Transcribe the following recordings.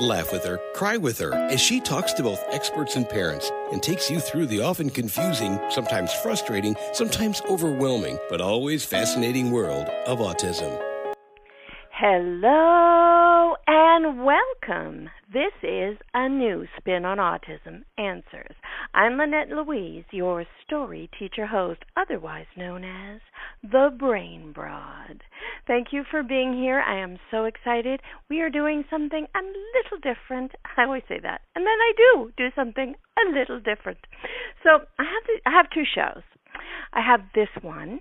Laugh with her, cry with her, as she talks to both experts and parents and takes you through the often confusing, sometimes frustrating, sometimes overwhelming, but always fascinating world of autism. Hello and welcome. This is a new spin on autism answers. I'm Lynette Louise, your story teacher host, otherwise known as the Brain Broad. Thank you for being here. I am so excited. We are doing something a little different. I always say that, and then I do do something a little different. So I have to, I have two shows. I have this one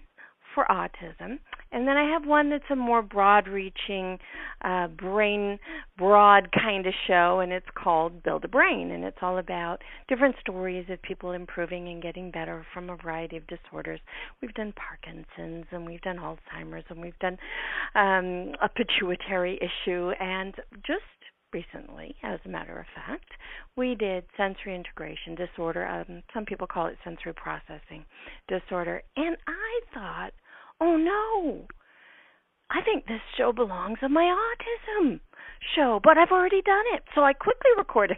for autism. And then I have one that's a more broad reaching, uh, brain broad kind of show, and it's called Build a Brain. And it's all about different stories of people improving and getting better from a variety of disorders. We've done Parkinson's, and we've done Alzheimer's, and we've done um, a pituitary issue, and just recently, as a matter of fact, we did sensory integration disorder. Um, some people call it sensory processing disorder. And I thought, oh no, I think this show belongs on my autism show, but I've already done it. So I quickly recorded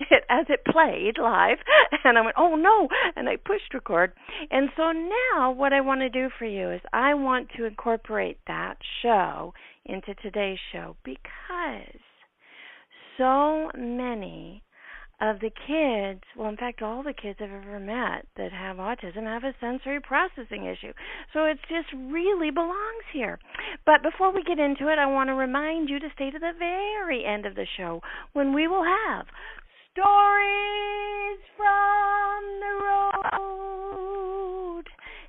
it as it played live, and I went, oh no, and I pushed record. And so now what I want to do for you is I want to incorporate that show into today's show because so many of the kids, well, in fact, all the kids I've ever met that have autism have a sensory processing issue. So it just really belongs here. But before we get into it, I want to remind you to stay to the very end of the show when we will have stories from the road.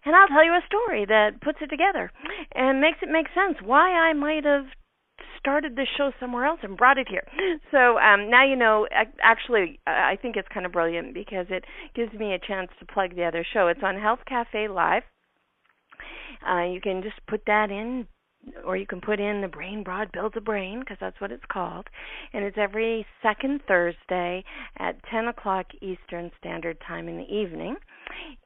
And I'll tell you a story that puts it together and makes it make sense why I might have started this show somewhere else and brought it here. So um, now you know. Actually, I think it's kind of brilliant because it gives me a chance to plug the other show. It's on Health Cafe Live. Uh, you can just put that in, or you can put in the Brain Broad Builds a Brain because that's what it's called, and it's every second Thursday at 10 o'clock Eastern Standard Time in the evening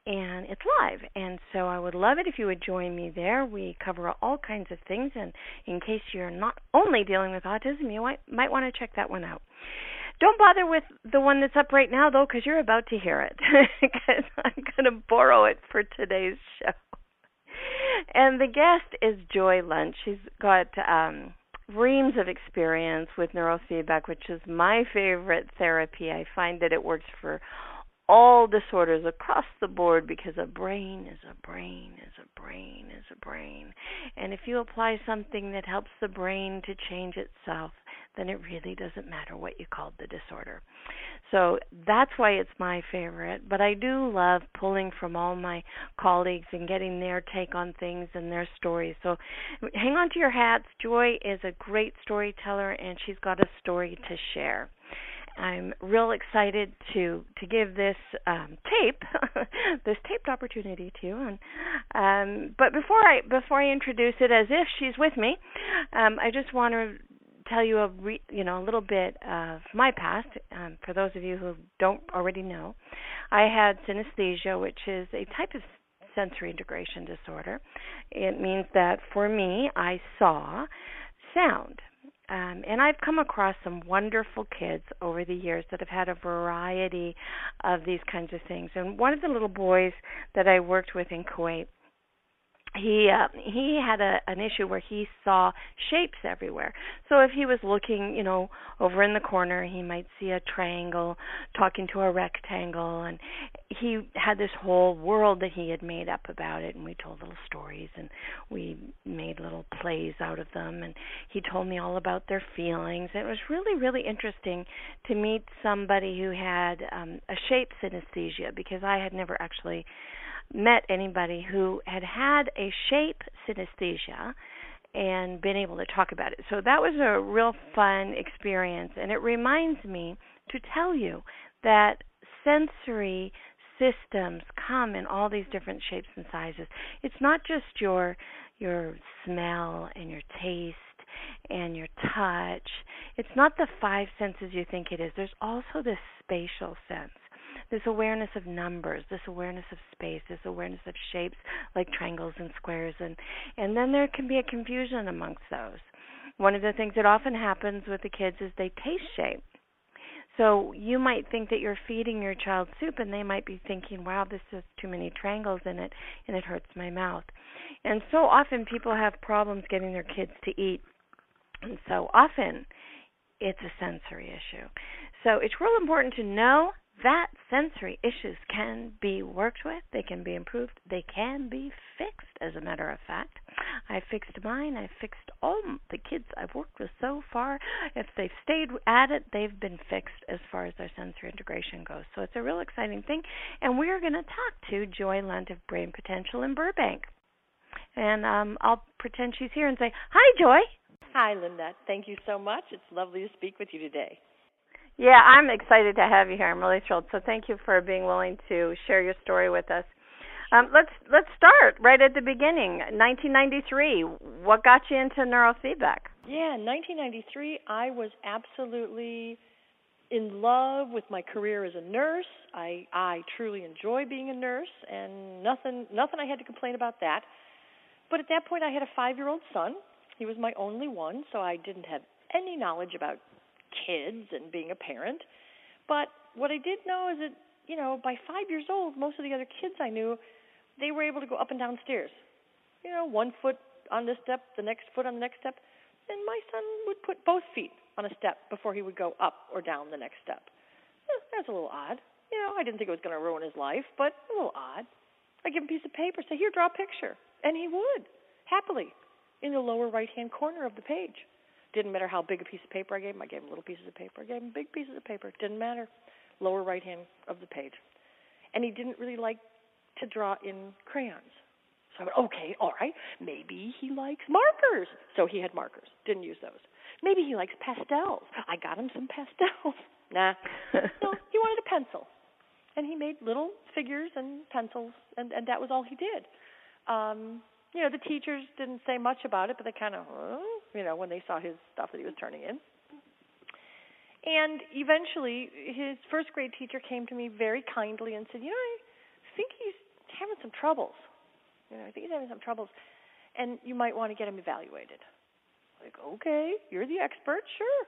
and it's live. And so I would love it if you would join me there. We cover all kinds of things, and in case you're not only dealing with autism, you might might want to check that one out. Don't bother with the one that's up right now though, because you're about to hear it. Because I'm going to borrow it for today's show. And the guest is Joy Lunt. She's got um reams of experience with neurofeedback, which is my favorite therapy. I find that it works for all disorders across the board because a brain is a brain is a brain is a brain. And if you apply something that helps the brain to change itself, then it really doesn't matter what you called the disorder. So that's why it's my favorite. But I do love pulling from all my colleagues and getting their take on things and their stories. So hang on to your hats. Joy is a great storyteller and she's got a story to share. I'm real excited to to give this um, tape, this taped opportunity to you. And um, but before I before I introduce it, as if she's with me, um, I just want to tell you a re, you know a little bit of my past. Um, for those of you who don't already know, I had synesthesia, which is a type of sensory integration disorder. It means that for me, I saw sound um, and I've come across some wonderful kids over the years that have had a variety of these kinds of things. And one of the little boys that I worked with in Kuwait, he uh, he had a an issue where he saw shapes everywhere. So if he was looking, you know, over in the corner, he might see a triangle talking to a rectangle and he had this whole world that he had made up about it and we told little stories and we made little plays out of them and he told me all about their feelings. It was really really interesting to meet somebody who had um a shape synesthesia because I had never actually met anybody who had had a shape synesthesia and been able to talk about it. So that was a real fun experience and it reminds me to tell you that sensory systems come in all these different shapes and sizes. It's not just your your smell and your taste and your touch. It's not the five senses you think it is. There's also this spatial sense. This awareness of numbers, this awareness of space, this awareness of shapes like triangles and squares and and then there can be a confusion amongst those. One of the things that often happens with the kids is they taste shape. So you might think that you're feeding your child soup and they might be thinking, "Wow, this has too many triangles in it and it hurts my mouth." And so often people have problems getting their kids to eat. And so often it's a sensory issue. So it's real important to know that sensory issues can be worked with, they can be improved, they can be fixed, as a matter of fact. I fixed mine, I fixed all the kids I've worked with so far. If they've stayed at it, they've been fixed as far as their sensory integration goes. So it's a real exciting thing. And we're going to talk to Joy Lunt of Brain Potential in Burbank. And um, I'll pretend she's here and say, Hi, Joy. Hi, Lynette. Thank you so much. It's lovely to speak with you today. Yeah, I'm excited to have you here. I'm really thrilled. So thank you for being willing to share your story with us. Um, let's let's start right at the beginning. 1993. What got you into neurofeedback? Yeah, 1993. I was absolutely in love with my career as a nurse. I I truly enjoy being a nurse, and nothing nothing I had to complain about that. But at that point, I had a five year old son. He was my only one, so I didn't have any knowledge about kids and being a parent. But what I did know is that, you know, by five years old, most of the other kids I knew, they were able to go up and down stairs. You know, one foot on this step, the next foot on the next step. And my son would put both feet on a step before he would go up or down the next step. That's a little odd. You know, I didn't think it was going to ruin his life, but a little odd. I give him a piece of paper, say, "Here, draw a picture," and he would happily in the lower right-hand corner of the page. Didn't matter how big a piece of paper I gave him. I gave him little pieces of paper. I gave him big pieces of paper. Didn't matter. Lower right hand of the page. And he didn't really like to draw in crayons. So I went, okay, all right. Maybe he likes markers. So he had markers. Didn't use those. Maybe he likes pastels. I got him some pastels. nah. no, he wanted a pencil. And he made little figures and pencils, and, and that was all he did. Um, you know, the teachers didn't say much about it, but they kind of, oh, you know, when they saw his stuff that he was turning in. And eventually, his first grade teacher came to me very kindly and said, "You know, I think he's having some troubles. You know, I think he's having some troubles, and you might want to get him evaluated." Like, okay, you're the expert, sure.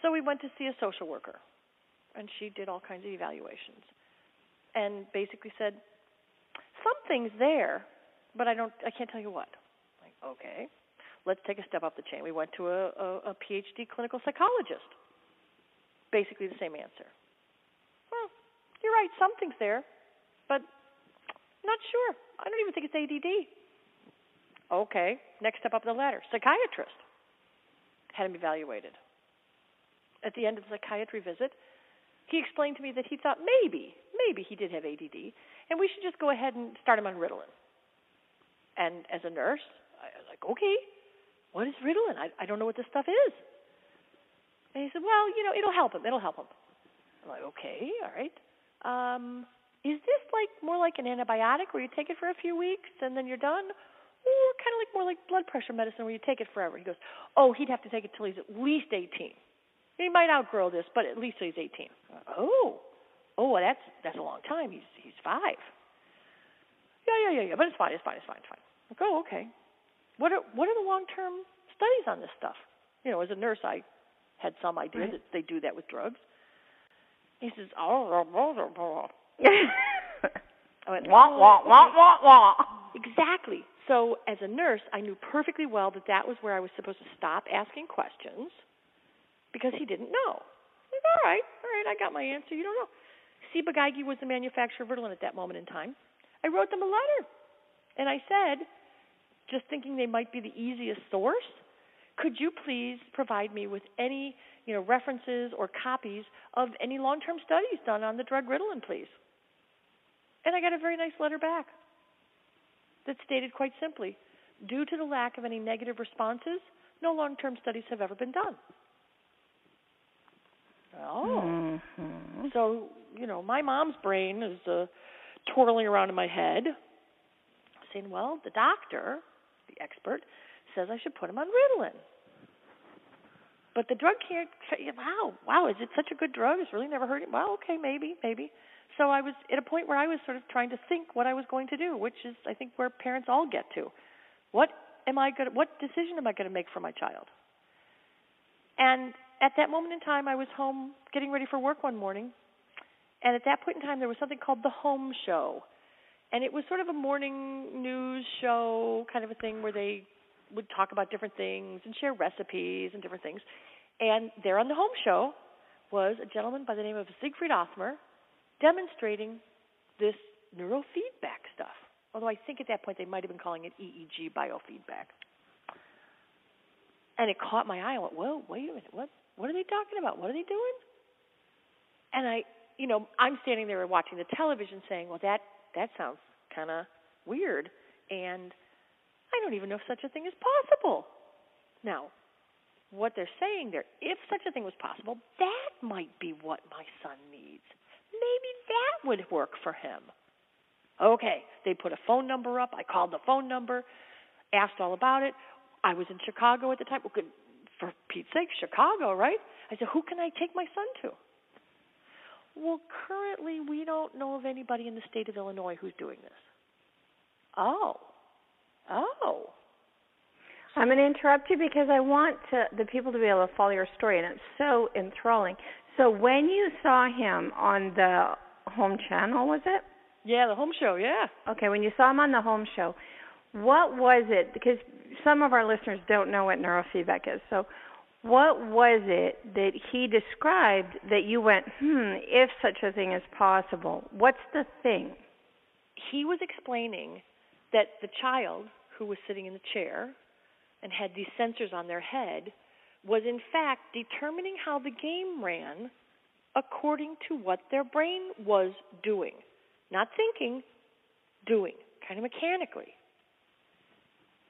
So we went to see a social worker, and she did all kinds of evaluations, and basically said, "Something's there, but I don't, I can't tell you what." Like, okay let's take a step up the chain. We went to a, a, a PhD clinical psychologist. Basically the same answer. Well, you're right, something's there, but not sure. I don't even think it's ADD. Okay, next step up the ladder. Psychiatrist. Had him evaluated. At the end of the psychiatry visit, he explained to me that he thought maybe, maybe he did have ADD, and we should just go ahead and start him on Ritalin. And as a nurse, I was like, okay, what is Ritalin? I, I don't know what this stuff is. And he said, Well, you know, it'll help him. It'll help him. I'm like, Okay, all right. Um, is this like more like an antibiotic where you take it for a few weeks and then you're done? Or kind of like more like blood pressure medicine where you take it forever? He goes, Oh, he'd have to take it till he's at least 18. He might outgrow this, but at least till he's 18. Oh, oh, well, that's that's a long time. He's he's five. Yeah, yeah, yeah, yeah. But it's fine. It's fine. It's fine. It's fine. Like, oh, okay. What are what are the long term studies on this stuff? You know, as a nurse, I had some idea right. that they do that with drugs. He says, oh, blah, blah, blah. I went, wah, wah, wah, wah, wah. Exactly. So as a nurse, I knew perfectly well that that was where I was supposed to stop asking questions because he didn't know. Like, all right, all right, I got my answer. You don't know. Ciba Geigy was the manufacturer of Ritalin at that moment in time. I wrote them a letter, and I said, just thinking they might be the easiest source, could you please provide me with any you know references or copies of any long-term studies done on the drug Ritalin, please? And I got a very nice letter back that stated quite simply, due to the lack of any negative responses, no long-term studies have ever been done. Oh, mm-hmm. so you know, my mom's brain is uh, twirling around in my head, saying, "Well, the doctor, the expert, says I should put him on Ritalin." But the drug can't. Wow, wow! Is it such a good drug? It's really never hurt him. Well, okay, maybe, maybe. So I was at a point where I was sort of trying to think what I was going to do, which is, I think, where parents all get to. What am I going? To what decision am I going to make for my child? And at that moment in time, I was home getting ready for work one morning, and at that point in time, there was something called the Home Show, and it was sort of a morning news show kind of a thing where they would talk about different things and share recipes and different things. And there on the home show was a gentleman by the name of Siegfried Othmer demonstrating this neurofeedback stuff. Although I think at that point they might have been calling it EEG biofeedback. And it caught my eye. I went, "Whoa, wait a minute! What? What are they talking about? What are they doing?" And I, you know, I'm standing there watching the television, saying, "Well, that that sounds kind of weird." And I don't even know if such a thing is possible. Now, what they're saying there, if such a thing was possible, that might be what my son needs. Maybe that would work for him. Okay, they put a phone number up. I called the phone number, asked all about it. I was in Chicago at the time. Well, good, for Pete's sake, Chicago, right? I said, who can I take my son to? Well, currently we don't know of anybody in the state of Illinois who's doing this. Oh, Oh. I'm going to interrupt you because I want to, the people to be able to follow your story, and it's so enthralling. So, when you saw him on the home channel, was it? Yeah, the home show, yeah. Okay, when you saw him on the home show, what was it? Because some of our listeners don't know what neurofeedback is. So, what was it that he described that you went, hmm, if such a thing is possible? What's the thing? He was explaining that the child who was sitting in the chair and had these sensors on their head was in fact determining how the game ran according to what their brain was doing. Not thinking, doing, kind of mechanically.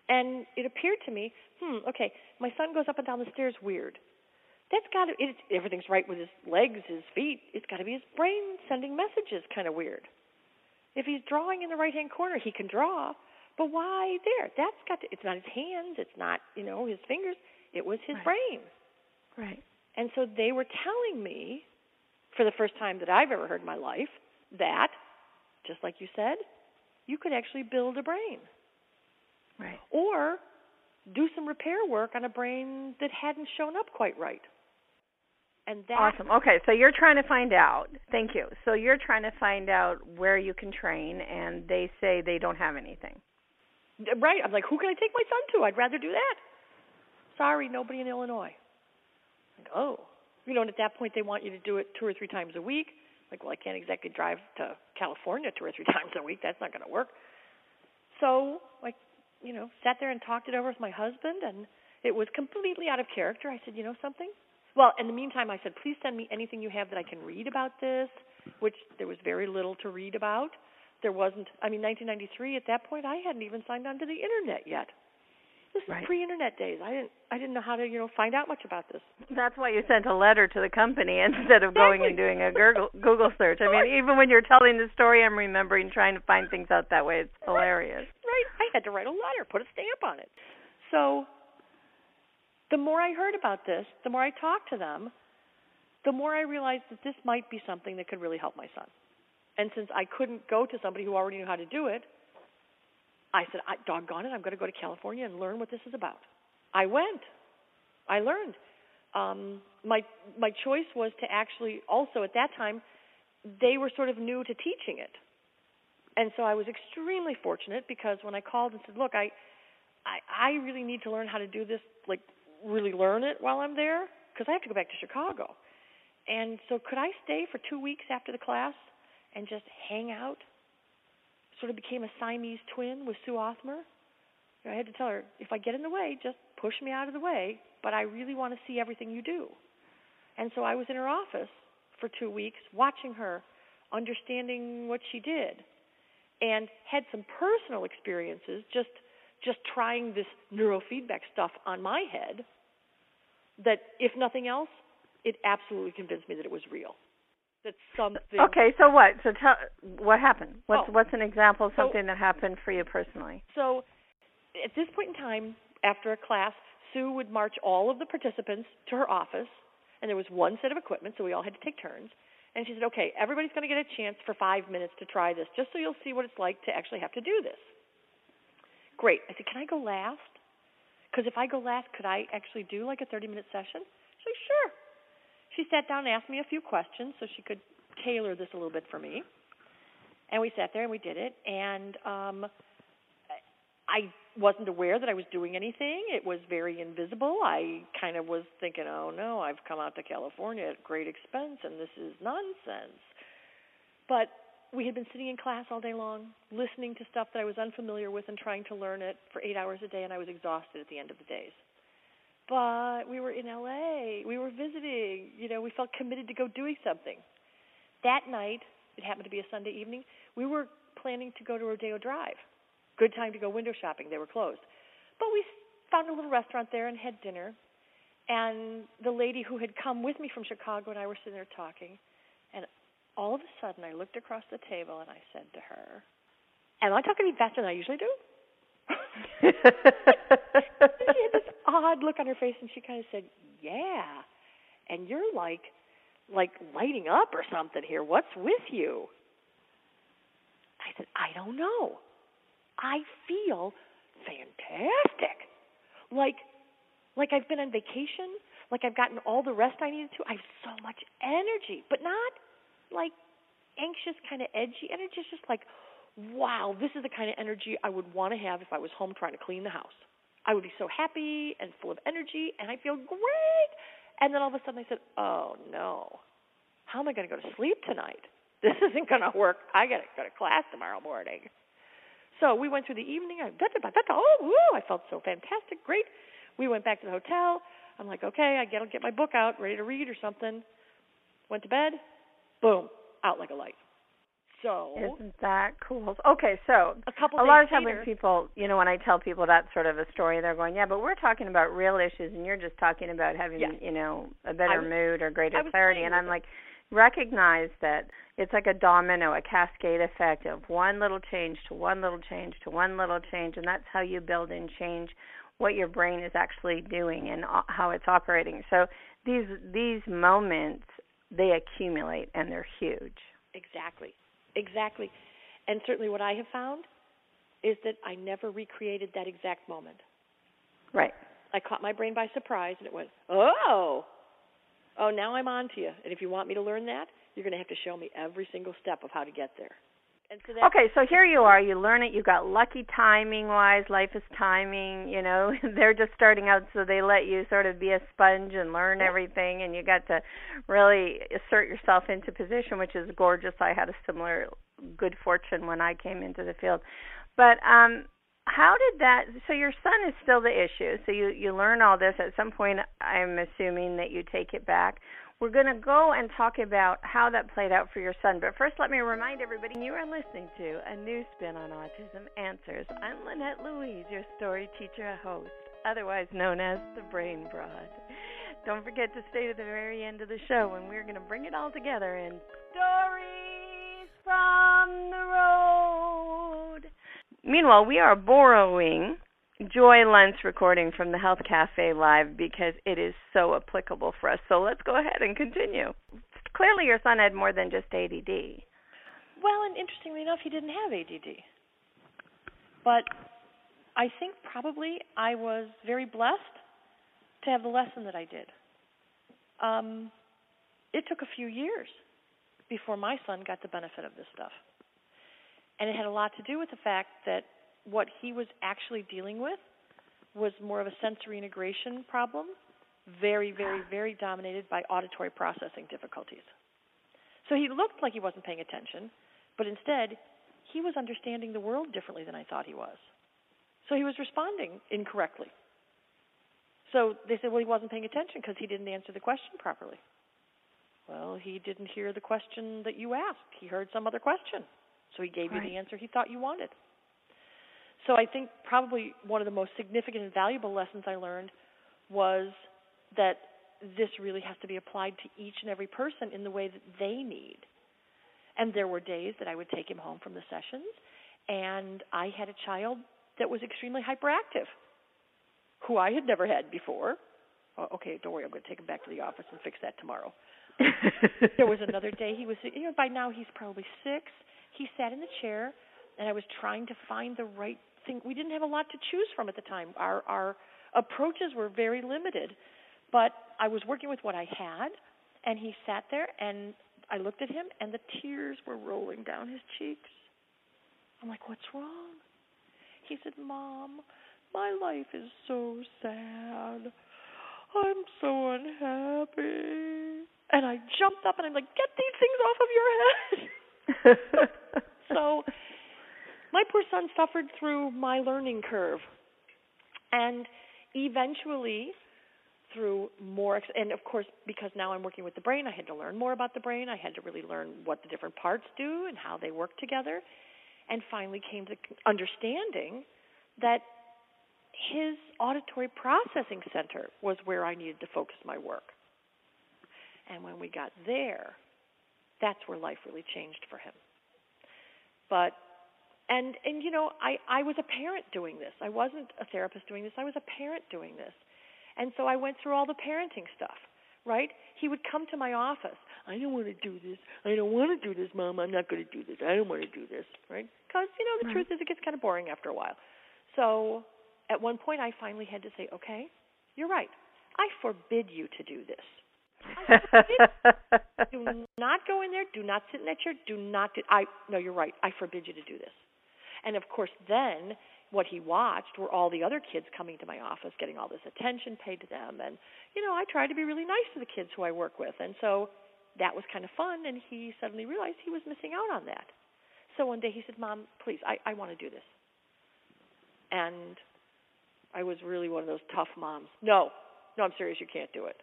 And it appeared to me, hmm, okay, my son goes up and down the stairs weird. That's got to, it, everything's right with his legs, his feet. It's got to be his brain sending messages kind of weird. If he's drawing in the right hand corner, he can draw, but why there? That's got to, it's not his hands, it's not, you know, his fingers, it was his right. brain. Right. And so they were telling me, for the first time that I've ever heard in my life, that, just like you said, you could actually build a brain. Right. Or do some repair work on a brain that hadn't shown up quite right. And that awesome. Okay, so you're trying to find out. Thank you. So you're trying to find out where you can train, and they say they don't have anything. Right. I'm like, who can I take my son to? I'd rather do that. Sorry, nobody in Illinois. Like, oh, you know, and at that point they want you to do it two or three times a week. Like, well, I can't exactly drive to California two or three times a week. That's not going to work. So, like, you know, sat there and talked it over with my husband, and it was completely out of character. I said, you know something? Well, in the meantime, I said, please send me anything you have that I can read about this, which there was very little to read about. There wasn't, I mean, 1993, at that point, I hadn't even signed on to the internet yet. This right. is pre-internet days. I didn't, I didn't know how to, you know, find out much about this. That's why you sent a letter to the company instead of going and doing a Google Google search. I mean, even when you're telling the story, I'm remembering trying to find things out that way. It's hilarious. Right. I had to write a letter, put a stamp on it. So the more I heard about this, the more I talked to them, the more I realized that this might be something that could really help my son. And since I couldn't go to somebody who already knew how to do it, I said, I, doggone it, I'm going to go to California and learn what this is about. I went. I learned. Um, my my choice was to actually also at that time they were sort of new to teaching it, and so I was extremely fortunate because when I called and said, look, I I, I really need to learn how to do this like really learn it while I'm there because I have to go back to Chicago. And so, could I stay for two weeks after the class and just hang out? Sort of became a Siamese twin with Sue Othmer. I had to tell her, if I get in the way, just push me out of the way, but I really want to see everything you do. And so I was in her office for two weeks, watching her, understanding what she did, and had some personal experiences just just trying this neurofeedback stuff on my head that if nothing else, it absolutely convinced me that it was real. that something. Okay, so what? So tell what happened. What's Oh. what's an example of So- something that happened for you personally? So, at this point in time, after a class, Sue would march all of the participants to her office, and there was one set of equipment, so we all had to take turns. And she said, "Okay, everybody's going to get a chance for five minutes to try this, just so you'll see what it's like to actually have to do this." Great. I said, "Can I go last? Because if I go last, could I actually do like a 30-minute session?" She's like, "Sure." She sat down and asked me a few questions so she could tailor this a little bit for me. And we sat there and we did it. And um, I wasn't aware that I was doing anything. It was very invisible. I kind of was thinking, oh no, I've come out to California at great expense and this is nonsense. But we had been sitting in class all day long, listening to stuff that I was unfamiliar with and trying to learn it for eight hours a day, and I was exhausted at the end of the days. But we were in LA. We were visiting. You know, we felt committed to go doing something. That night, it happened to be a Sunday evening, we were planning to go to Rodeo Drive. Good time to go window shopping. They were closed. But we found a little restaurant there and had dinner. And the lady who had come with me from Chicago and I were sitting there talking. And all of a sudden, I looked across the table and I said to her, Am I talking any faster than I usually do? she had this odd look on her face and she kind of said, "Yeah." And you're like like lighting up or something here. What's with you? I said, "I don't know. I feel fantastic. Like like I've been on vacation, like I've gotten all the rest I needed to. I have so much energy, but not like anxious kind of edgy energy. It's just like wow, this is the kind of energy I would want to have if I was home trying to clean the house. I would be so happy and full of energy, and I feel great. And then all of a sudden I said, oh no, how am I going to go to sleep tonight? This isn't going to work. I got to go to class tomorrow morning. So we went through the evening. I, da, da, da, da, da, oh, woo, I felt so fantastic, great. We went back to the hotel. I'm like, okay, I gotta get my book out, ready to read or something. Went to bed. Boom, out like a light. So Isn't that cool? Okay, so a couple a lot of times when people, you know, when I tell people that sort of a story, they're going, "Yeah, but we're talking about real issues, and you're just talking about having, Yes. you know, a better was- mood or greater clarity." And I'm like, recognize that it's like a domino, a cascade effect of one little change to one little change to one little change, and that's how you build and change what your brain is actually doing and uh, how it's operating. So these these moments they accumulate and they're huge. Exactly. Exactly. And certainly what I have found is that I never recreated that exact moment. Right. I caught my brain by surprise and it went, "Oh. Oh, now I'm on to you. And if you want me to learn that, you're going to have to show me every single step of how to get there." And so that Okay, so here you are. You learn it. You got lucky timing wise. Life is timing. You know, they're just starting out, so they let you sort of be a sponge and learn Yeah. everything, and you got to really assert yourself into position, which is gorgeous. I had a similar good fortune when I came into the field, but um, how did that? So your son is still the issue. So you you learn all this at some point. I'm assuming that you take it back. We're going to go and talk about how that played out for your son. But first, let me remind everybody you are listening to a new spin on Autism Answers. I'm Lynette Louise, your story teacher host, otherwise known as the Brain Broad. Don't forget to stay to the very end of the show when we're going to bring it all together in Stories from the Road. Meanwhile, we are borrowing Joy Lunt's recording from the Health Cafe Live because it is so applicable for us. So let's go ahead and continue. Clearly, your son had more than just ADD. Well, and interestingly enough, he didn't have ADD. But I think probably I was very blessed to have the lesson that I did. Um, it took a few years before my son got the benefit of this stuff. And it had a lot to do with the fact that what he was actually dealing with was more of a sensory integration problem, very, very, very dominated by auditory processing difficulties. So he looked like he wasn't paying attention, but instead, he was understanding the world differently than I thought he was. So he was responding incorrectly. So they said, well, he wasn't paying attention because he didn't answer the question properly. Well, he didn't hear the question that you asked. He heard some other question. So he gave you the answer he thought you wanted. So I think probably one of the most significant and valuable lessons I learned was that this really has to be applied to each and every person in the way that they need. And there were days that I would take him home from the sessions, and I had a child that was extremely hyperactive, who I had never had before. Oh, okay, don't worry, I'm going to take him back to the office and fix that tomorrow. there was another day he was, you know, by now he's probably six. He sat in the chair, and I was trying to find the right thing. We didn't have a lot to choose from at the time. Our our approaches were very limited, but I was working with what I had, and he sat there, and I looked at him, and the tears were rolling down his cheeks. I'm like, what's wrong? He said, Mom, my life is so sad. I'm so unhappy. And I jumped up and I'm like, get these things off of your head. so my poor son suffered through my learning curve. And eventually, through more, and of course, because now I'm working with the brain, I had to learn more about the brain. I had to really learn what the different parts do and how they work together. And finally came to understanding that his auditory processing center was where I needed to focus my work. And when we got there, that's where life really changed for him. But and and you know, I I was a parent doing this. I wasn't a therapist doing this. I was a parent doing this. And so I went through all the parenting stuff, right? He would come to my office. I don't want to do this. I don't want to do this, mom. I'm not going to do this. I don't want to do this, right? Because you know, the right. truth is it gets kind of boring after a while. So at one point I finally had to say, "Okay, you're right. I forbid you to do this." do not go in there. Do not sit in that chair. Do not do. I no, you're right. I forbid you to do this. And of course, then what he watched were all the other kids coming to my office, getting all this attention paid to them, and you know, I tried to be really nice to the kids who I work with, and so that was kind of fun. And he suddenly realized he was missing out on that. So one day he said, "Mom, please, I I want to do this." And I was really one of those tough moms. No, no, I'm serious. You can't do it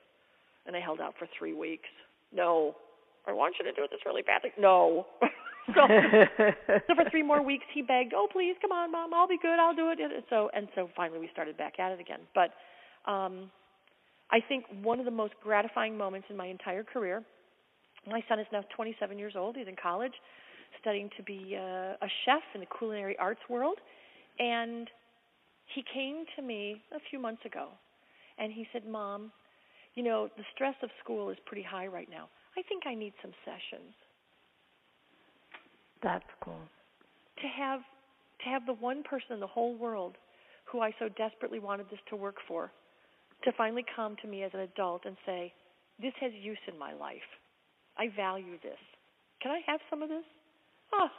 and I held out for three weeks. No, I want you to do it this really badly. No. so, so for three more weeks, he begged, "Oh, please, come on, mom, I'll be good, I'll do it." And so and so finally, we started back at it again. But um, I think one of the most gratifying moments in my entire career. My son is now 27 years old. He's in college, studying to be a, a chef in the culinary arts world, and he came to me a few months ago, and he said, "Mom, you know, the stress of school is pretty high right now. I think I need some sessions. That's cool. To have to have the one person in the whole world who I so desperately wanted this to work for to finally come to me as an adult and say, "This has use in my life. I value this. Can I have some of this?" Oh.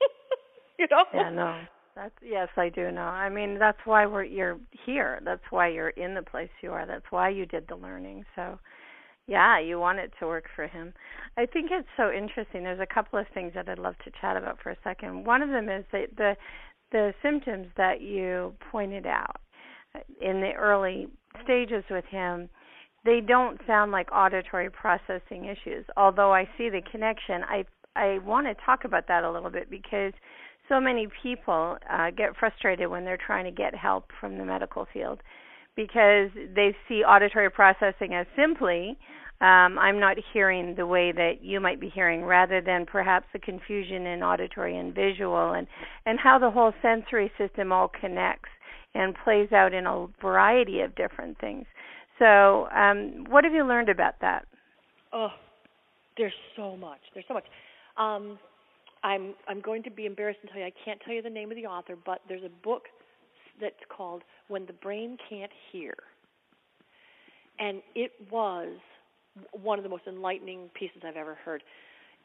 you know? Yeah, no. That's yes, I do know. I mean, that's why we're you're here. That's why you're in the place you are. That's why you did the learning. So, yeah, you want it to work for him. I think it's so interesting. There's a couple of things that I'd love to chat about for a second. One of them is that the the symptoms that you pointed out in the early stages with him they don't sound like auditory processing issues although i see the connection i i want to talk about that a little bit because so many people uh, get frustrated when they're trying to get help from the medical field because they see auditory processing as simply um, I'm not hearing the way that you might be hearing, rather than perhaps the confusion in auditory and visual, and and how the whole sensory system all connects and plays out in a variety of different things. So, um, what have you learned about that? Oh, there's so much. There's so much. Um, I'm I'm going to be embarrassed and tell you I can't tell you the name of the author, but there's a book that's called When the Brain Can't Hear. And it was one of the most enlightening pieces I've ever heard.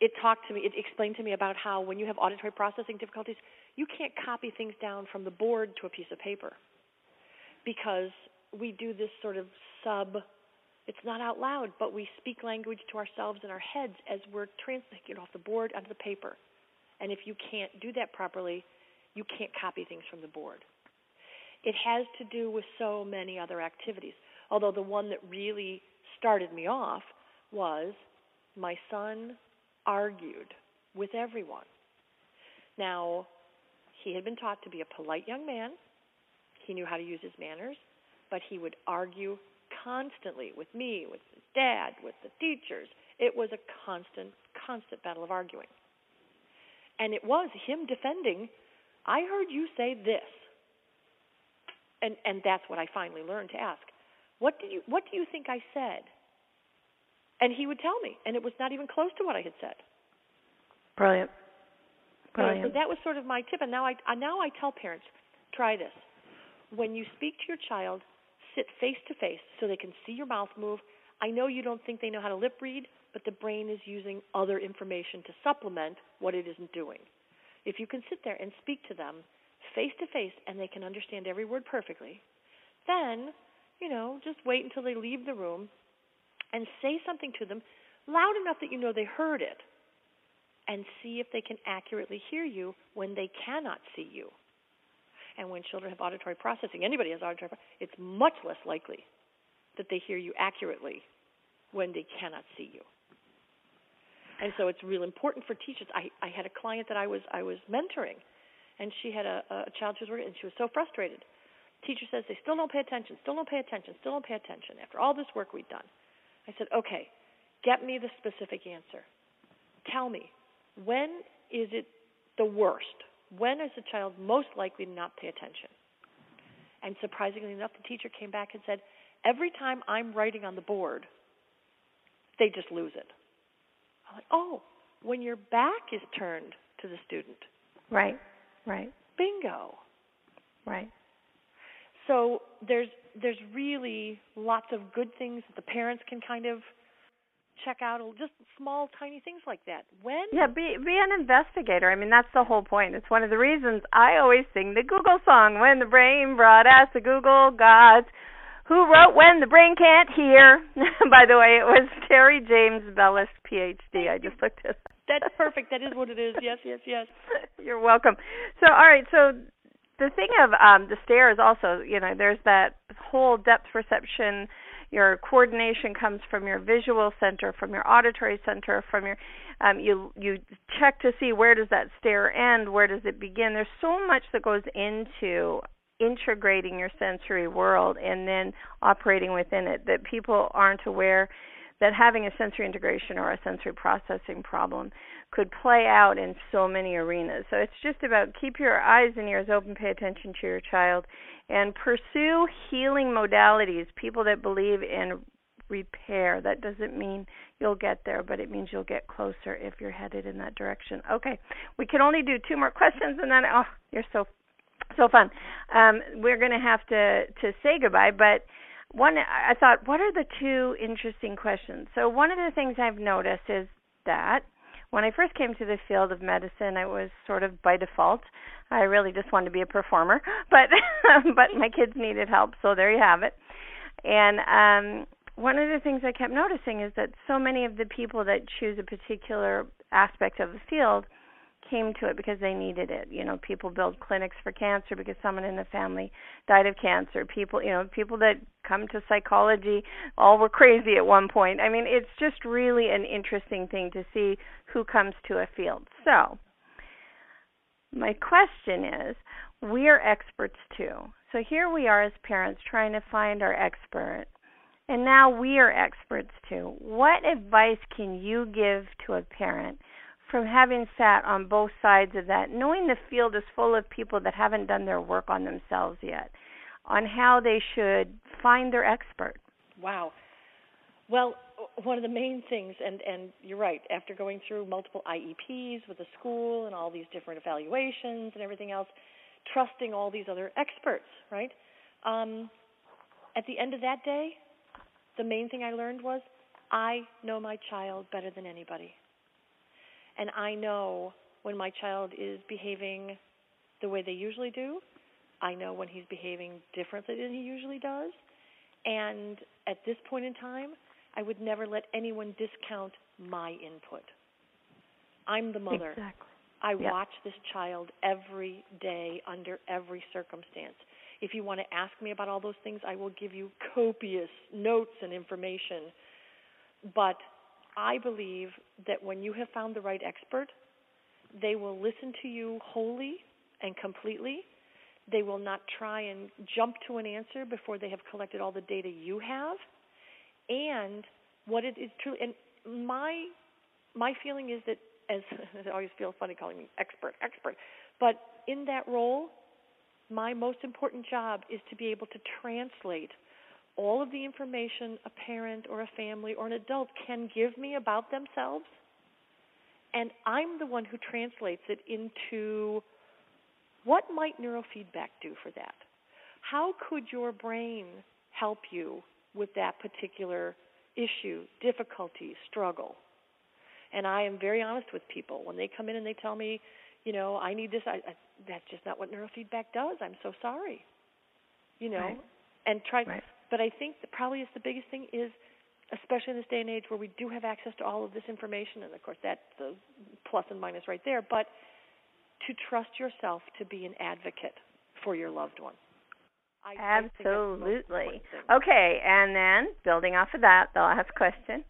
It talked to me, it explained to me about how when you have auditory processing difficulties, you can't copy things down from the board to a piece of paper because we do this sort of sub it's not out loud, but we speak language to ourselves in our heads as we're translating it off the board onto the paper. And if you can't do that properly, you can't copy things from the board. It has to do with so many other activities. Although the one that really started me off was my son argued with everyone. Now, he had been taught to be a polite young man. He knew how to use his manners, but he would argue constantly with me, with his dad, with the teachers. It was a constant, constant battle of arguing. And it was him defending, I heard you say this. And and that's what I finally learned to ask. What did you what do you think I said? And he would tell me, and it was not even close to what I had said. Brilliant. Brilliant. So that was sort of my tip, and now I now I tell parents, try this. When you speak to your child, sit face to face so they can see your mouth move. I know you don't think they know how to lip read, but the brain is using other information to supplement what it isn't doing. If you can sit there and speak to them face to face and they can understand every word perfectly, then, you know, just wait until they leave the room and say something to them loud enough that you know they heard it and see if they can accurately hear you when they cannot see you. And when children have auditory processing, anybody has auditory, processing, it's much less likely that they hear you accurately when they cannot see you. And so it's real important for teachers. I, I had a client that I was I was mentoring, and she had a, a child who was working, and she was so frustrated. Teacher says they still don't pay attention, still don't pay attention, still don't pay attention. After all this work we've done, I said, okay, get me the specific answer. Tell me, when is it the worst? When is the child most likely to not pay attention? And surprisingly enough, the teacher came back and said, every time I'm writing on the board, they just lose it. I'm like, oh, when your back is turned to the student. Right, right. Bingo. Right. So there's there's really lots of good things that the parents can kind of check out just small tiny things like that when yeah be be an investigator i mean that's the whole point it's one of the reasons i always sing the google song when the brain brought us the google gods who wrote when the brain can't hear by the way it was teri james bellis phd i just looked it that. That's perfect. That is what it is. Yes yes yes. You're welcome. So all right. So the thing of um the stairs also you know there's that whole depth perception your coordination comes from your visual center, from your auditory center, from your um, you you check to see where does that stair end, where does it begin. There's so much that goes into integrating your sensory world and then operating within it that people aren't aware that having a sensory integration or a sensory processing problem could play out in so many arenas. So it's just about keep your eyes and ears open, pay attention to your child, and pursue healing modalities. People that believe in repair. That doesn't mean you'll get there, but it means you'll get closer if you're headed in that direction. Okay, we can only do two more questions, and then oh, you're so so fun. Um, we're going to have to to say goodbye, but one I thought, what are the two interesting questions? So one of the things I've noticed is that when I first came to the field of medicine, I was sort of by default. I really just wanted to be a performer, but but my kids needed help, so there you have it. And um one of the things I kept noticing is that so many of the people that choose a particular aspect of the field came to it because they needed it. You know, people build clinics for cancer because someone in the family died of cancer. People, you know, people that come to psychology all were crazy at one point. I mean, it's just really an interesting thing to see who comes to a field. So, my question is, we are experts too. So here we are as parents trying to find our expert. And now we are experts too. What advice can you give to a parent from having sat on both sides of that, knowing the field is full of people that haven't done their work on themselves yet, on how they should find their expert. Wow. Well, one of the main things, and and you're right. After going through multiple IEPs with the school and all these different evaluations and everything else, trusting all these other experts, right? Um, at the end of that day, the main thing I learned was I know my child better than anybody and I know when my child is behaving the way they usually do. I know when he's behaving differently than he usually does. And at this point in time, I would never let anyone discount my input. I'm the mother. Exactly. I yep. watch this child every day under every circumstance. If you want to ask me about all those things, I will give you copious notes and information. But I believe that when you have found the right expert, they will listen to you wholly and completely. They will not try and jump to an answer before they have collected all the data you have. and what it is truly. And my my feeling is that as I always feel funny calling me expert, expert, but in that role, my most important job is to be able to translate all of the information a parent or a family or an adult can give me about themselves and I'm the one who translates it into what might neurofeedback do for that? How could your brain help you with that particular issue, difficulty, struggle? And I am very honest with people when they come in and they tell me, you know, I need this. I, I that's just not what neurofeedback does. I'm so sorry. You know, right. and try. Right. But I think that probably is the biggest thing is especially in this day and age where we do have access to all of this information, and of course that's the plus and minus right there, but to trust yourself to be an advocate for your loved one. I, Absolutely. I okay, and then building off of that, the last question.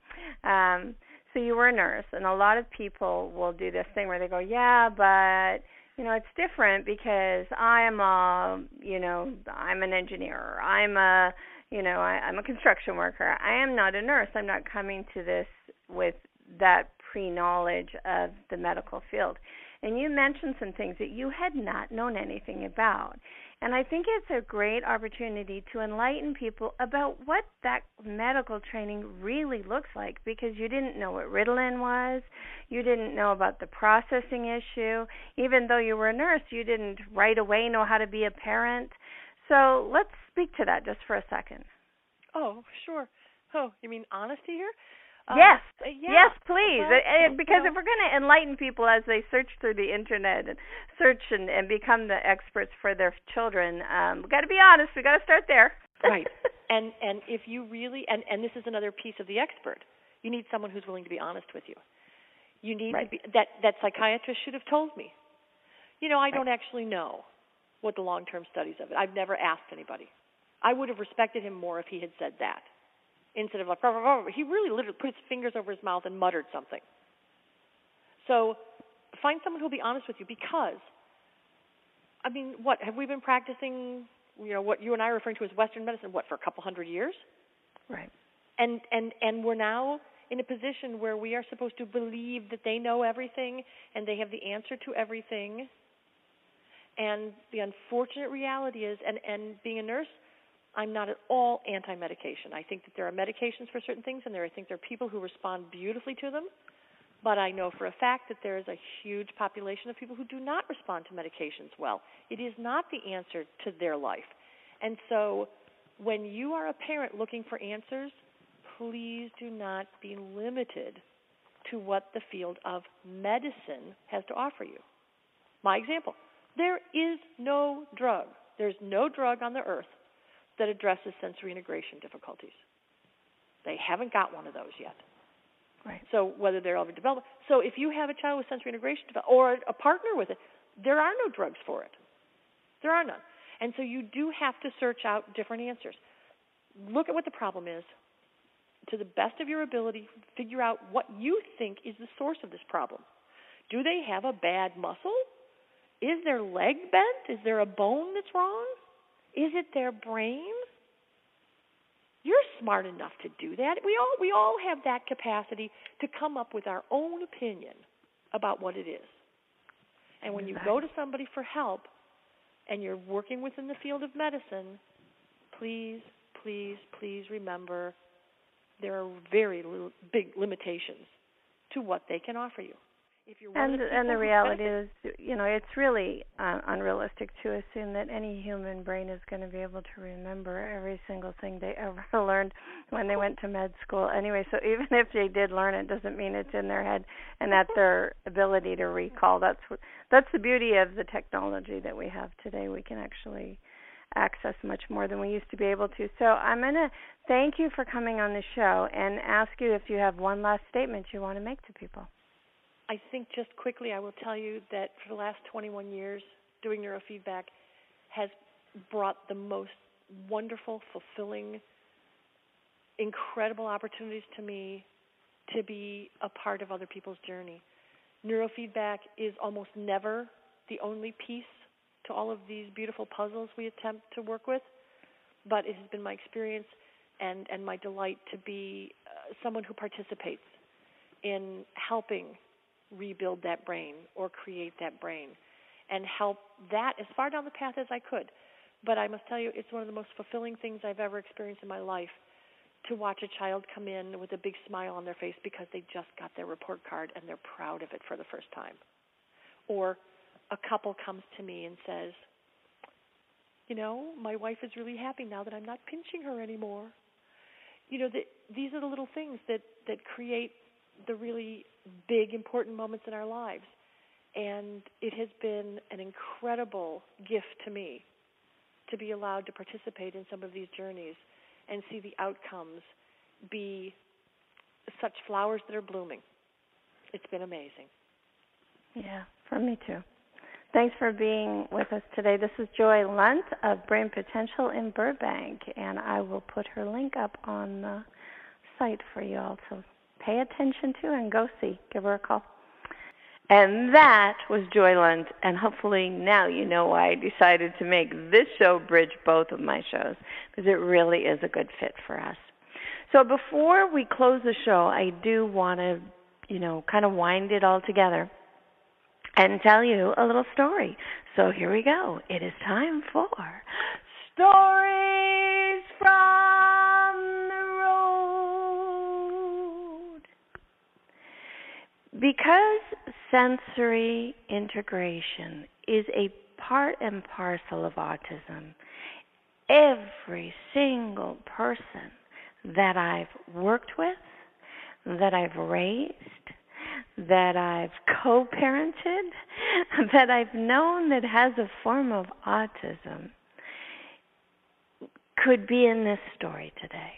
Um, so you were a nurse, and a lot of people will do this thing where they go, "Yeah, but you know, it's different because I am a, you know, I'm an engineer. I'm a you know, I, I'm a construction worker. I am not a nurse. I'm not coming to this with that pre knowledge of the medical field. And you mentioned some things that you had not known anything about. And I think it's a great opportunity to enlighten people about what that medical training really looks like because you didn't know what Ritalin was, you didn't know about the processing issue. Even though you were a nurse, you didn't right away know how to be a parent. So let's speak to that just for a second. Oh, sure. Oh, you mean honesty here? Uh, yes, yeah. yes, please. Because if we're going to enlighten people as they search through the internet and search and, and become the experts for their children, um, we've got to be honest. We've got to start there. right. And and if you really and and this is another piece of the expert. You need someone who's willing to be honest with you. You need right. to be that that psychiatrist should have told me. You know, I don't actually know what the long term studies of it. I've never asked anybody. I would have respected him more if he had said that instead of like he really literally put his fingers over his mouth and muttered something. So find someone who'll be honest with you because I mean, what have we been practicing? You know, what you and I are referring to as Western medicine, what for a couple hundred years? Right. And and and we're now in a position where we are supposed to believe that they know everything and they have the answer to everything and the unfortunate reality is, and, and being a nurse, I'm not at all anti medication. I think that there are medications for certain things, and there I think there are people who respond beautifully to them. But I know for a fact that there is a huge population of people who do not respond to medications well. It is not the answer to their life. And so when you are a parent looking for answers, please do not be limited to what the field of medicine has to offer you. My example there is no drug, there's no drug on the earth that addresses sensory integration difficulties. They haven't got one of those yet. Right. So whether they're overdeveloped, so if you have a child with sensory integration or a partner with it, there are no drugs for it. There are none. And so you do have to search out different answers. Look at what the problem is. To the best of your ability, figure out what you think is the source of this problem. Do they have a bad muscle? Is their leg bent? Is there a bone that's wrong? Is it their brain? You're smart enough to do that. We all we all have that capacity to come up with our own opinion about what it is. And when you go to somebody for help and you're working within the field of medicine, please, please, please remember there are very little, big limitations to what they can offer you and and the reality is you know it's really uh, unrealistic to assume that any human brain is going to be able to remember every single thing they ever learned when they went to med school. Anyway so even if they did learn it doesn't mean it's in their head and that their ability to recall that's what that's the beauty of the technology that we have today. We can actually access much more than we used to be able to. So i'm going to thank you for coming on the show and ask you if you have one last statement you want to make to people I think just quickly, I will tell you that for the last 21 years, doing neurofeedback has brought the most wonderful, fulfilling, incredible opportunities to me to be a part of other people's journey. Neurofeedback is almost never the only piece to all of these beautiful puzzles we attempt to work with, but it has been my experience and and my delight to be uh, someone who participates in helping rebuild that brain or create that brain and help that as far down the path as I could. But I must tell you, it's one of the most fulfilling things I've ever experienced in my life to watch a child come in with a big smile on their face because they just got their report card and they're proud of it for the first time. Or a couple comes to me and says, you know, my wife is really happy now that I'm not pinching her anymore. You know, the, these are the little things that that create the really big important moments in our lives. And it has been an incredible gift to me to be allowed to participate in some of these journeys and see the outcomes be such flowers that are blooming. It's been amazing. Yeah, for me too. Thanks for being with us today. This is Joy Lunt of Brain Potential in Burbank, and I will put her link up on the site for you all to pay attention to and go see. Give her a call. And that was Joy Lunt, and hopefully now you know why I decided to make this show bridge both of my shows, because it really is a good fit for us. So before we close the show, I do want to, you know, kind of wind it all together and tell you a little story. So here we go. It is time for Stories Because sensory integration is a part and parcel of autism, every single person that I've worked with, that I've raised, that I've co parented, that I've known that has a form of autism could be in this story today.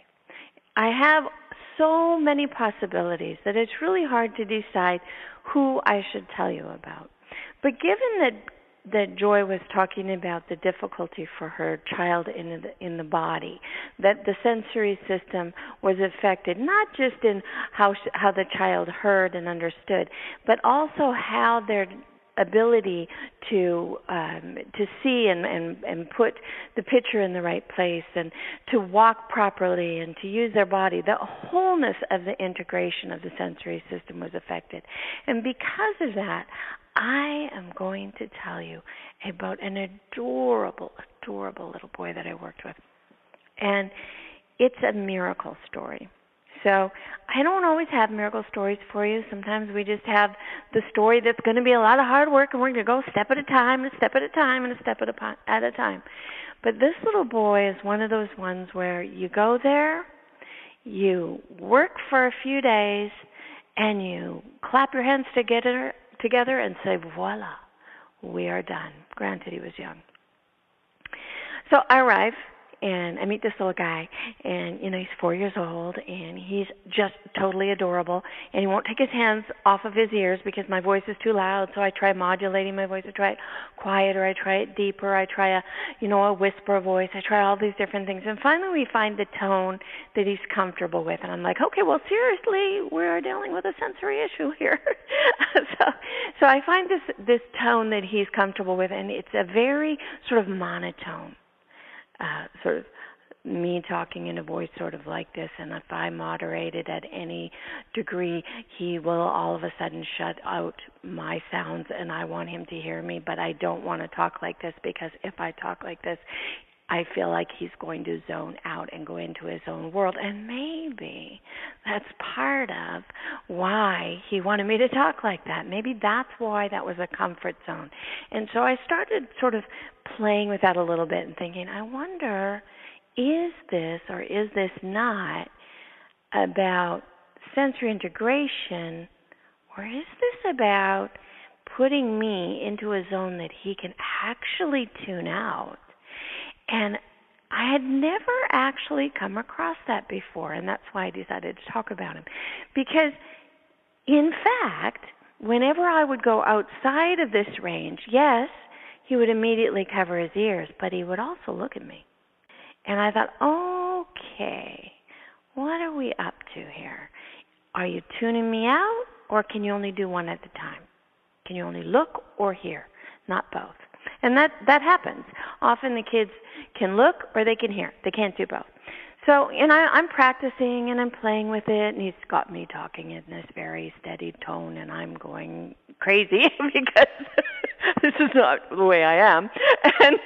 I have so many possibilities that it's really hard to decide who I should tell you about. But given that that Joy was talking about the difficulty for her child in the in the body, that the sensory system was affected not just in how how the child heard and understood, but also how their ability to um, to see and, and and put the picture in the right place and to walk properly and to use their body the wholeness of the integration of the sensory system was affected and because of that I am going to tell you about an adorable, adorable little boy that I worked with. And it's a miracle story. So I don't always have miracle stories for you. Sometimes we just have the story that's going to be a lot of hard work, and we're going to go step at a time, and a step at a time, and a step at a, at a time. But this little boy is one of those ones where you go there, you work for a few days, and you clap your hands together together and say, voila, we are done. Granted, he was young. So I arrive and I meet this little guy, and you know he's four years old, and he's just totally adorable, and he won't take his hands off of his ears because my voice is too loud. So I try modulating my voice. I try it quieter. I try it deeper. I try a, you know, a whisper voice. I try all these different things, and finally we find the tone that he's comfortable with, and I'm like, okay, well seriously, we're dealing with a sensory issue here. so, so I find this this tone that he's comfortable with, and it's a very sort of monotone uh, sort of me talking in a voice sort of like this and if I moderate it at any degree he will all of a sudden shut out my sounds and I want him to hear me but I don't want to talk like this because if I talk like this I feel like he's going to zone out and go into his own world. And maybe that's part of why he wanted me to talk like that. Maybe that's why that was a comfort zone. And so I started sort of playing with that a little bit and thinking, I wonder, is this or is this not about sensory integration, or is this about putting me into a zone that he can actually tune out? And I had never actually come across that before, and that's why I decided to talk about him. Because, in fact, whenever I would go outside of this range, yes, he would immediately cover his ears, but he would also look at me. And I thought, okay, what are we up to here? Are you tuning me out, or can you only do one at a time? Can you only look or hear? Not both. And that that happens. Often the kids can look or they can hear. They can't do both. so and I, I'm practicing and I'm playing with it, and he's got me talking in this very steady tone, and I'm going crazy because this is not the way I am, and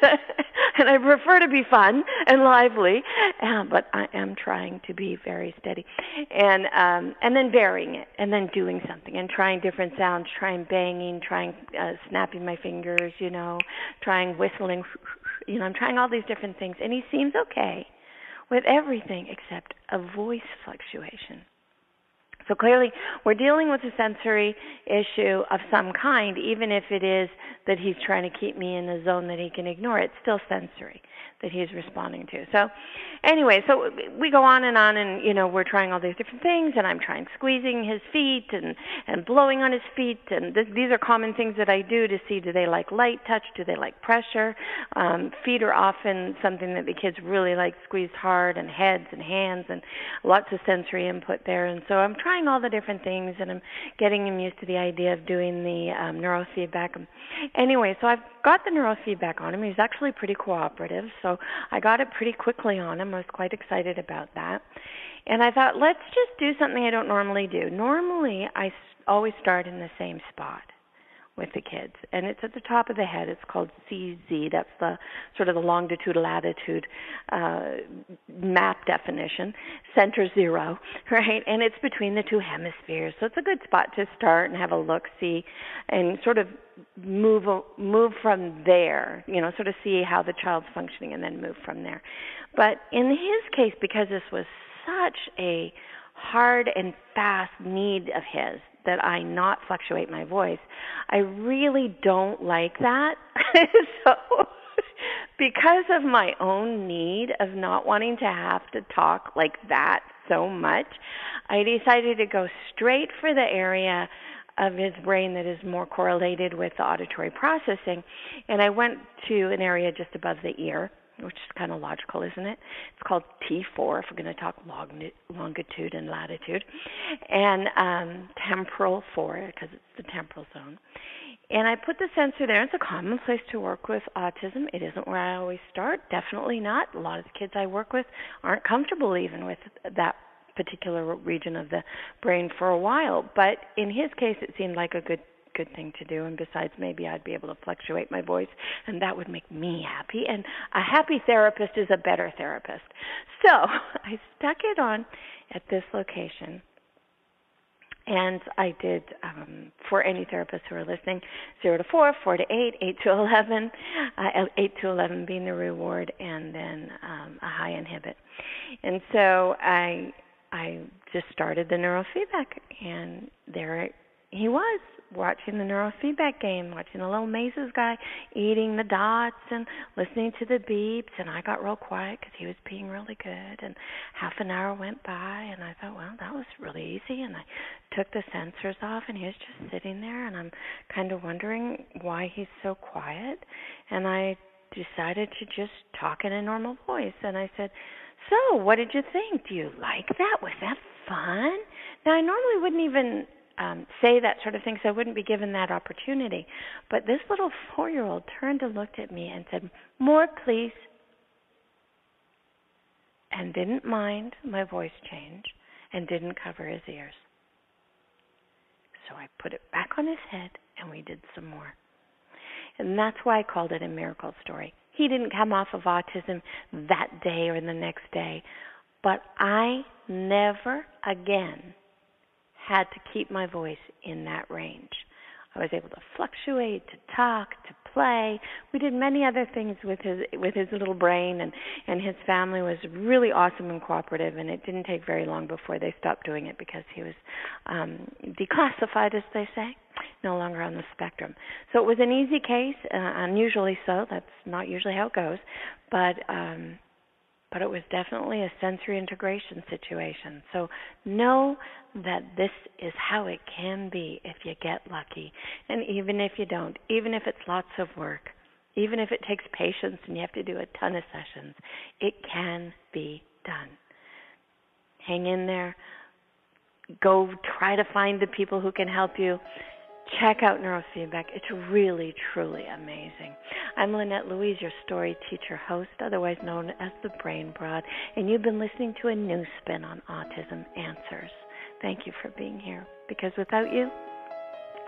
and I prefer to be fun and lively, um, but I am trying to be very steady, and um, and then varying it, and then doing something, and trying different sounds, trying banging, trying uh, snapping my fingers, you know, trying whistling, you know, I'm trying all these different things, and he seems okay with everything except a voice fluctuation. So clearly, we're dealing with a sensory issue of some kind, even if it is that he's trying to keep me in a zone that he can ignore. It's still sensory that he's responding to. So, anyway, so we go on and on, and you know we're trying all these different things, and I'm trying squeezing his feet and and blowing on his feet, and this, these are common things that I do to see do they like light touch, do they like pressure. Um, feet are often something that the kids really like squeezed hard, and heads and hands, and lots of sensory input there. And so I'm trying all the different things, and I'm getting him used to the idea of doing the um, neurofeedback. Anyway, so I've got the neurofeedback on him. He's actually pretty cooperative, so I got it pretty quickly on him. I was quite excited about that. And I thought, let's just do something I don't normally do. Normally, I always start in the same spot with the kids. And it's at the top of the head. It's called cz that's the sort of the longitude latitude uh map definition. Center zero right? And it's between the two hemispheres. So it's a good spot to start and have a look see and sort of move move from there you know sort of see how the child's functioning and then move from there. But in his case because this was such a hard and fast need of his that I not fluctuate my voice. I really don't like that. so because of my own need of not wanting to have to talk like that so much, I decided to go straight for the area of his brain that is more correlated with the auditory processing. And I went to an area just above the ear which is kind of logical, isn't it? It's called T4 if we're going to talk longitude and latitude, and um, temporal 4 because it's the temporal zone. And I put the sensor there. It's a common place to work with autism. It isn't where I always start. Definitely not. A lot of the kids I work with aren't comfortable even with that particular region of the brain for a while. But in his case, it seemed like a good good thing to do and besides maybe I'd be able to fluctuate my voice and that would make me happy and a happy therapist is a better therapist. So, I stuck it on at this location. And I did um, for any therapists who are listening, zero to four, four to eight, eight to eleven, uh, eight to eleven being the reward, and then um, a high inhibit. And so I I just started the neurofeedback, and there he was watching the neurofeedback game, watching the little mazes guy eating the dots and listening to the beeps. And I got real quiet because he was being really good. And half an hour went by, and I thought, well, that was really easy. And I took the sensors off, and he was just sitting there. And I'm kind of wondering why he's so quiet. And I decided to just talk in a normal voice. And I said, so, what did you think? Do you like that? Was that fun? Now, I normally wouldn't even um, say that sort of thing, so I wouldn't be given that opportunity. But this little four year old turned and looked at me and said, More, please. And didn't mind my voice change and didn't cover his ears. So I put it back on his head and we did some more. And that's why I called it a miracle story. He didn't come off of autism that day or the next day, but I never again had to keep my voice in that range. I was able to fluctuate, to talk, to play. We did many other things with his with his little brain and and his family was really awesome and cooperative and it didn't take very long before they stopped doing it because he was um declassified as they say, no longer on the spectrum. So it was an easy case, uh, unusually so. That's not usually how it goes, but um but it was definitely a sensory integration situation. So know that this is how it can be if you get lucky. And even if you don't, even if it's lots of work, even if it takes patience and you have to do a ton of sessions, it can be done. Hang in there. Go try to find the people who can help you. Check out neurofeedback. It's really, truly amazing. I'm Lynette Louise, your story teacher host, otherwise known as the Brain Broad, and you've been listening to a new spin on Autism Answers. Thank you for being here, because without you,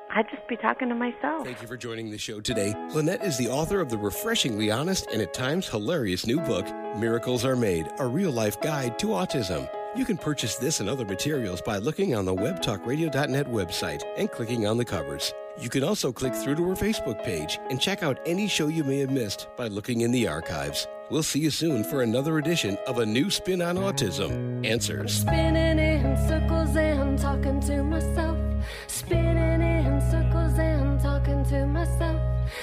I'd just be talking to myself. Thank you for joining the show today. Lynette is the author of the refreshingly honest and at times hilarious new book, Miracles Are Made A Real Life Guide to Autism. You can purchase this and other materials by looking on the webtalkradio.net website and clicking on the covers. You can also click through to our Facebook page and check out any show you may have missed by looking in the archives. We'll see you soon for another edition of a new spin on autism Answers. Spinning in circles and talking to myself. Spinning in circles and talking to myself.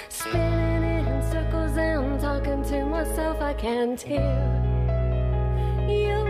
Spinning in circles and talking to myself. I can't hear you.